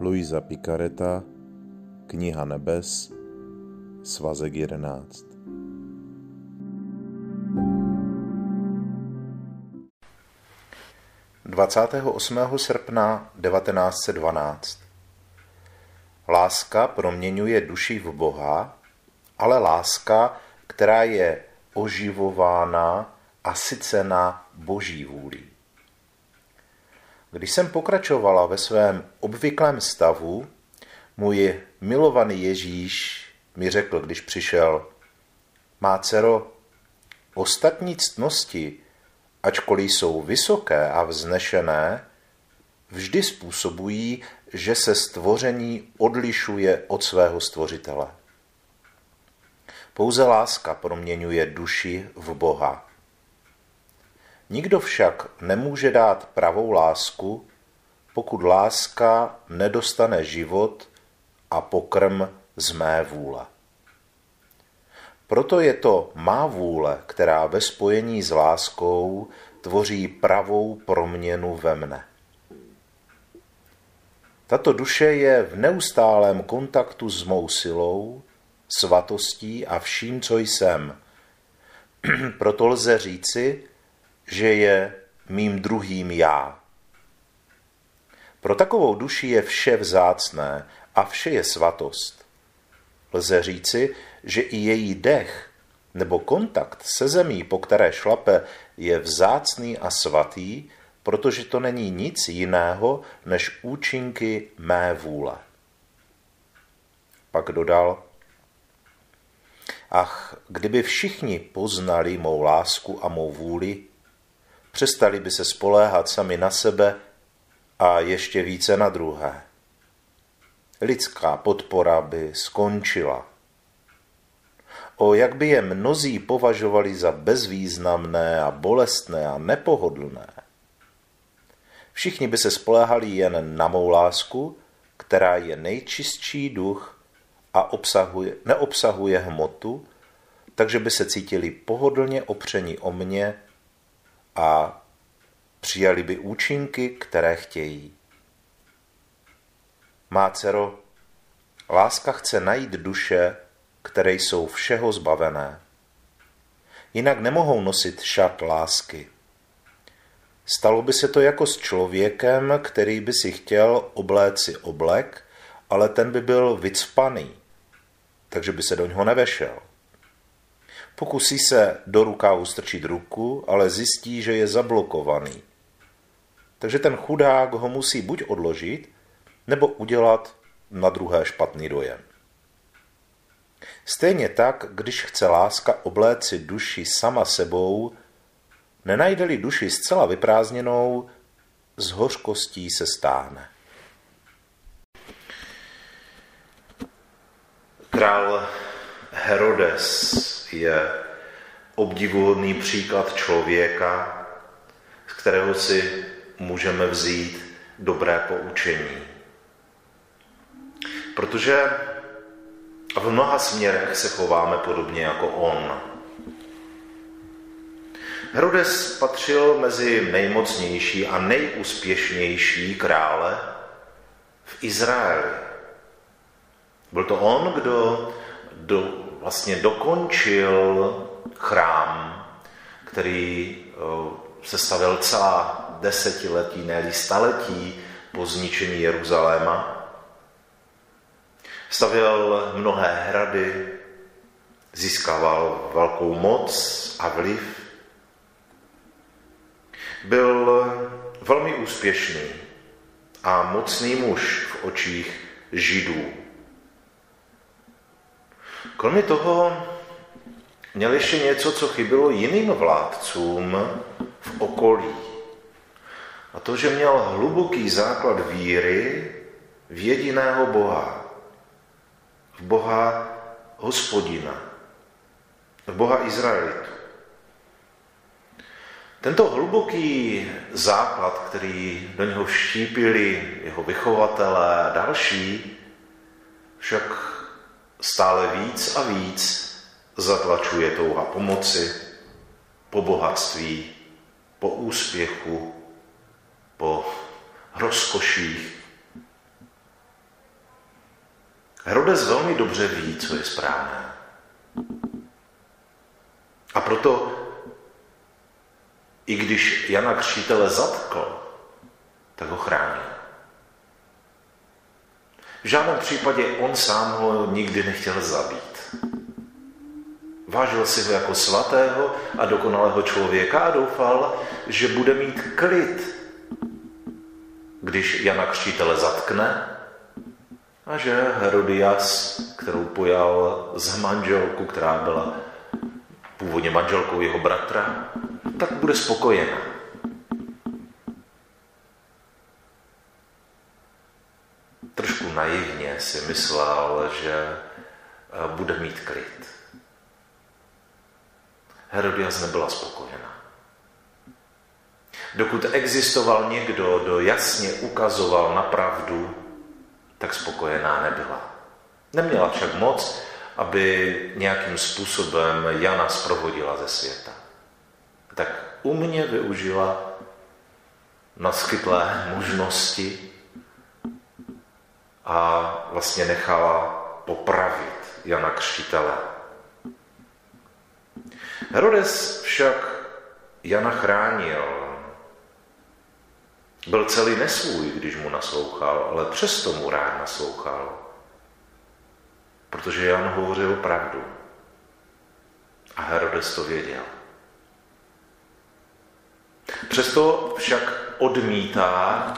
Luisa Picareta, Kniha nebes, svazek 11. Dvacátého 8. srpna 1912 Láska proměňuje duši v Boha, ale láska, která je oživována a sycena boží vůli. Když jsem pokračovala ve svém obvyklém stavu, můj milovaný Ježíš mi řekl, když přišel, má dcero, ostatní ctnosti, ačkoliv jsou vysoké a vznešené, vždy způsobují, že se stvoření odlišuje od svého stvořitele. Pouze láska proměňuje duši v Boha. Nikdo však nemůže dát pravou lásku, pokud láska nedostane život a pokrm z mé vůle. Proto je to má vůle, která ve spojení s láskou tvoří pravou proměnu ve mne. Tato duše je v neustálém kontaktu s mou silou, svatostí a vším, co jsem. Proto lze říci, že je mým druhým já. Pro takovou duši je vše vzácné a vše je svatost. Lze říci, že i její dech nebo kontakt se zemí, po které šlape, je vzácný a svatý, protože to není nic jiného než účinky mé vůle. Pak dodal, ach, kdyby všichni poznali mou lásku a mou vůli, přestali by se spoléhat sami na sebe a ještě více na druhé. Lidská podpora by skončila. O jak by je mnozí považovali za bezvýznamné a bolestné a nepohodlné. Všichni by se spoléhali jen na mou lásku, která je nejčistší duch a obsahuje, neobsahuje hmotu, takže by se cítili pohodlně opření o mě a přijali by účinky, které chtějí. Má dcero, láska chce najít duše, které jsou všeho zbavené. Jinak nemohou nosit šat lásky. Stalo by se to jako s člověkem, který by si chtěl obléci oblek, ale ten by byl vycpaný, takže by se do něho nevešel. Pokusí se do rukávu strčit ruku, ale zjistí, že je zablokovaný. Takže ten chudák ho musí buď odložit, nebo udělat na druhé špatný dojem. Stejně tak, když chce láska obléci duši sama sebou, nenajde-li duši zcela vyprázdněnou, z hořkostí se stáhne. Král Herodes je obdivuhodný příklad člověka, z kterého si můžeme vzít dobré poučení. Protože v mnoha směrech se chováme podobně jako on. Herodes patřil mezi nejmocnější a nejúspěšnější krále v Izraeli. Byl to on, kdo do, vlastně dokončil chrám, který se stavil celá desetiletí, ne staletí po zničení Jeruzaléma. Stavěl mnohé hrady, získával velkou moc a vliv. Byl velmi úspěšný a mocný muž v očích Židů. Kromě toho měl ještě něco, co chybilo jiným vládcům v okolí. A to, že měl hluboký základ víry v jediného Boha. V Boha hospodina. V Boha Izraelitu. Tento hluboký základ, který do něho vštípili jeho vychovatelé a další, však stále víc a víc zatlačuje touha pomoci, po bohatství, po úspěchu, po rozkoších. Herodes velmi dobře ví, co je správné. A proto, i když Jana Křítele zatkl, tak ho chránil. V žádném případě on sám ho nikdy nechtěl zabít. Vážil si ho jako svatého a dokonalého člověka a doufal, že bude mít klid, když Jana Křtítele zatkne a že Herodias, kterou pojal z manželku, která byla původně manželkou jeho bratra, tak bude spokojená. Trošku naivně si myslel, že eh, bude mít klid. Herodias nebyla spokojená. Dokud existoval někdo, kdo jasně ukazoval na pravdu, tak spokojená nebyla. Neměla však moc, aby nějakým způsobem Jana zprovodila ze světa. Tak umně využila naskytlé možnosti a vlastně nechala popravit Jana Křtitele. Herodes však Jana chránil. Byl celý nesvůj, když mu naslouchal, ale přesto mu rád naslouchal. Protože Jan hovořil pravdu. A Herodes to věděl. Přesto však odmítá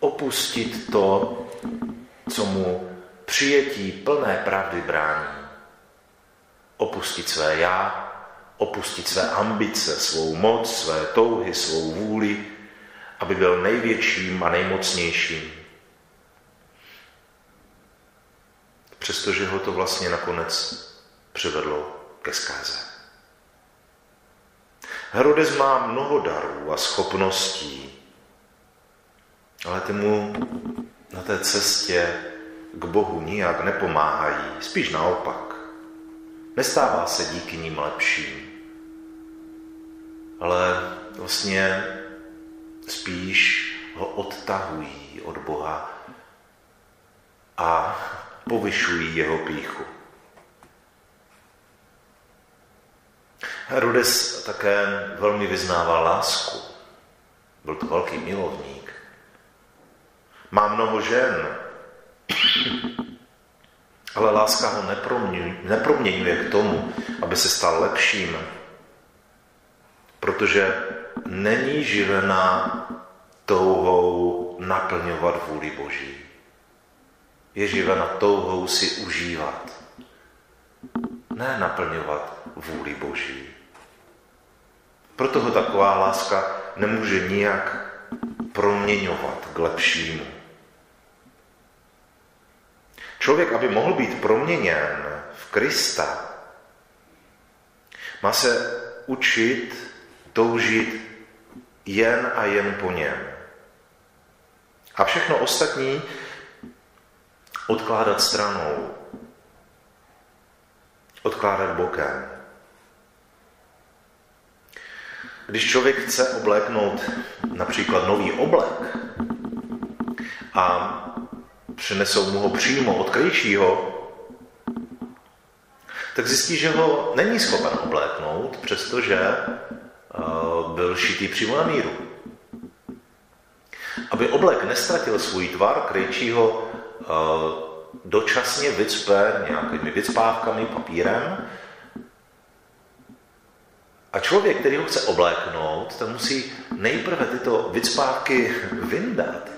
opustit to, co mu přijetí plné pravdy brání. Opustit své já, opustit své ambice, svou moc, své touhy, svou vůli, aby byl největším a nejmocnějším. Přestože ho to vlastně nakonec přivedlo ke zkáze. Herodes má mnoho darů a schopností, ale ty mu na té cestě k Bohu nijak nepomáhají, spíš naopak. Nestává se díky ním lepším, ale vlastně spíš ho odtahují od Boha a povyšují jeho píchu. Herodes také velmi vyznával lásku. Byl to velký milovník. Má mnoho žen, ale láska ho neproměňuje k tomu, aby se stal lepším, protože není živená touhou naplňovat vůli Boží. Je živena touhou si užívat, ne naplňovat vůli Boží. Proto ho taková láska nemůže nijak proměňovat k lepšímu. Člověk, aby mohl být proměněn v Krista, má se učit toužit jen a jen po něm. A všechno ostatní odkládat stranou, odkládat bokem. Když člověk chce obléknout například nový oblek a přinesou mu ho přímo od krejčího, tak zjistí, že ho není schopen obléknout, přestože eh, byl šitý přímo na míru. Aby oblek nestratil svůj tvar, krejčího eh, dočasně vycpe nějakými vycpávkami, papírem. A člověk, který ho chce obléknout, ten musí nejprve tyto vycpávky vyndat.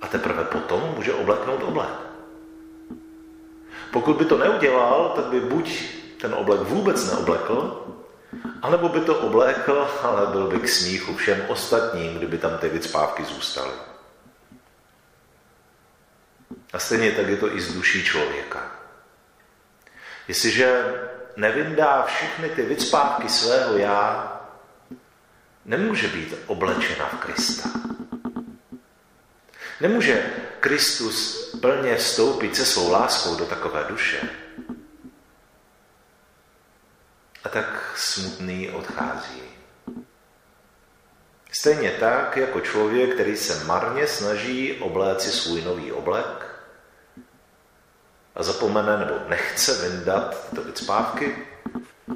A teprve potom může obléknout oblek. Pokud by to neudělal, tak by buď ten oblek vůbec neoblekl, anebo by to oblékl, ale byl by k smíchu všem ostatním, kdyby tam ty vycpávky zůstaly. A stejně tak je to i z duší člověka. Jestliže nevyndá všechny ty vycpávky svého já, nemůže být oblečena v Krista. Nemůže Kristus plně vstoupit se svou láskou do takové duše. A tak smutný odchází. Stejně tak, jako člověk, který se marně snaží obléci svůj nový oblek, a zapomene nebo nechce vyndat tyto vycpávky,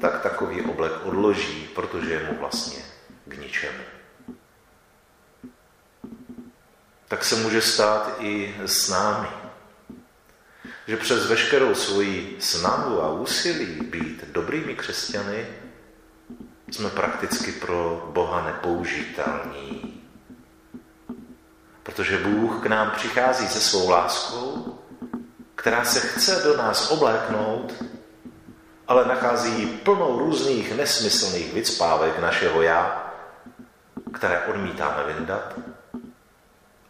tak takový oblek odloží, protože je mu vlastně k ničemu. Tak se může stát i s námi. Že přes veškerou svoji snahu a úsilí být dobrými křesťany jsme prakticky pro Boha nepoužitelní. Protože Bůh k nám přichází se svou láskou, která se chce do nás obléknout, ale nachází plnou různých nesmyslných vycpávek našeho já, které odmítáme vyndat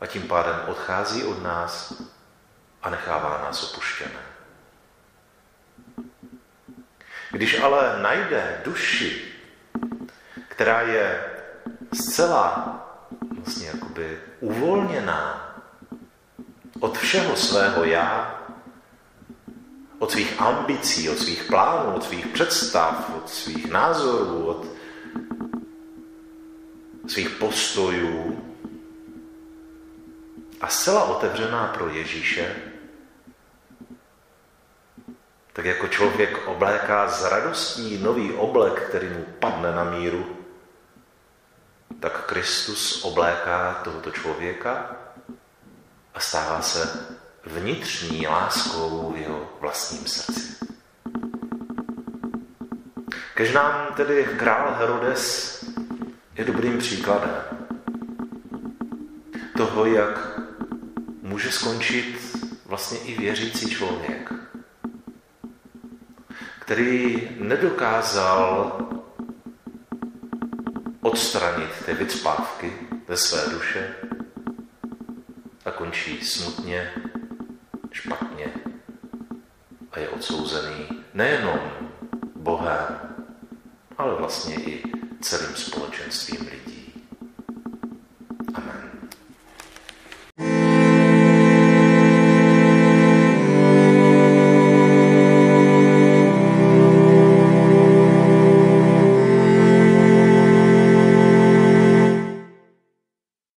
a tím pádem odchází od nás a nechává nás opuštěné. Když ale najde duši, která je zcela vlastně jakoby uvolněná od všeho svého já, od svých ambicí, od svých plánů, od svých představ, od svých názorů, od svých postojů. A zcela otevřená pro Ježíše, tak jako člověk obléká z radostí nový oblek, který mu padne na míru, tak Kristus obléká tohoto člověka a stává se vnitřní láskou v jeho vlastním srdci. Kež nám tedy král Herodes je dobrým příkladem toho, jak může skončit vlastně i věřící člověk, který nedokázal odstranit ty vycpávky ze své duše a končí smutně, odsouzený nejenom Bohem, ale vlastně i celým společenstvím lidí.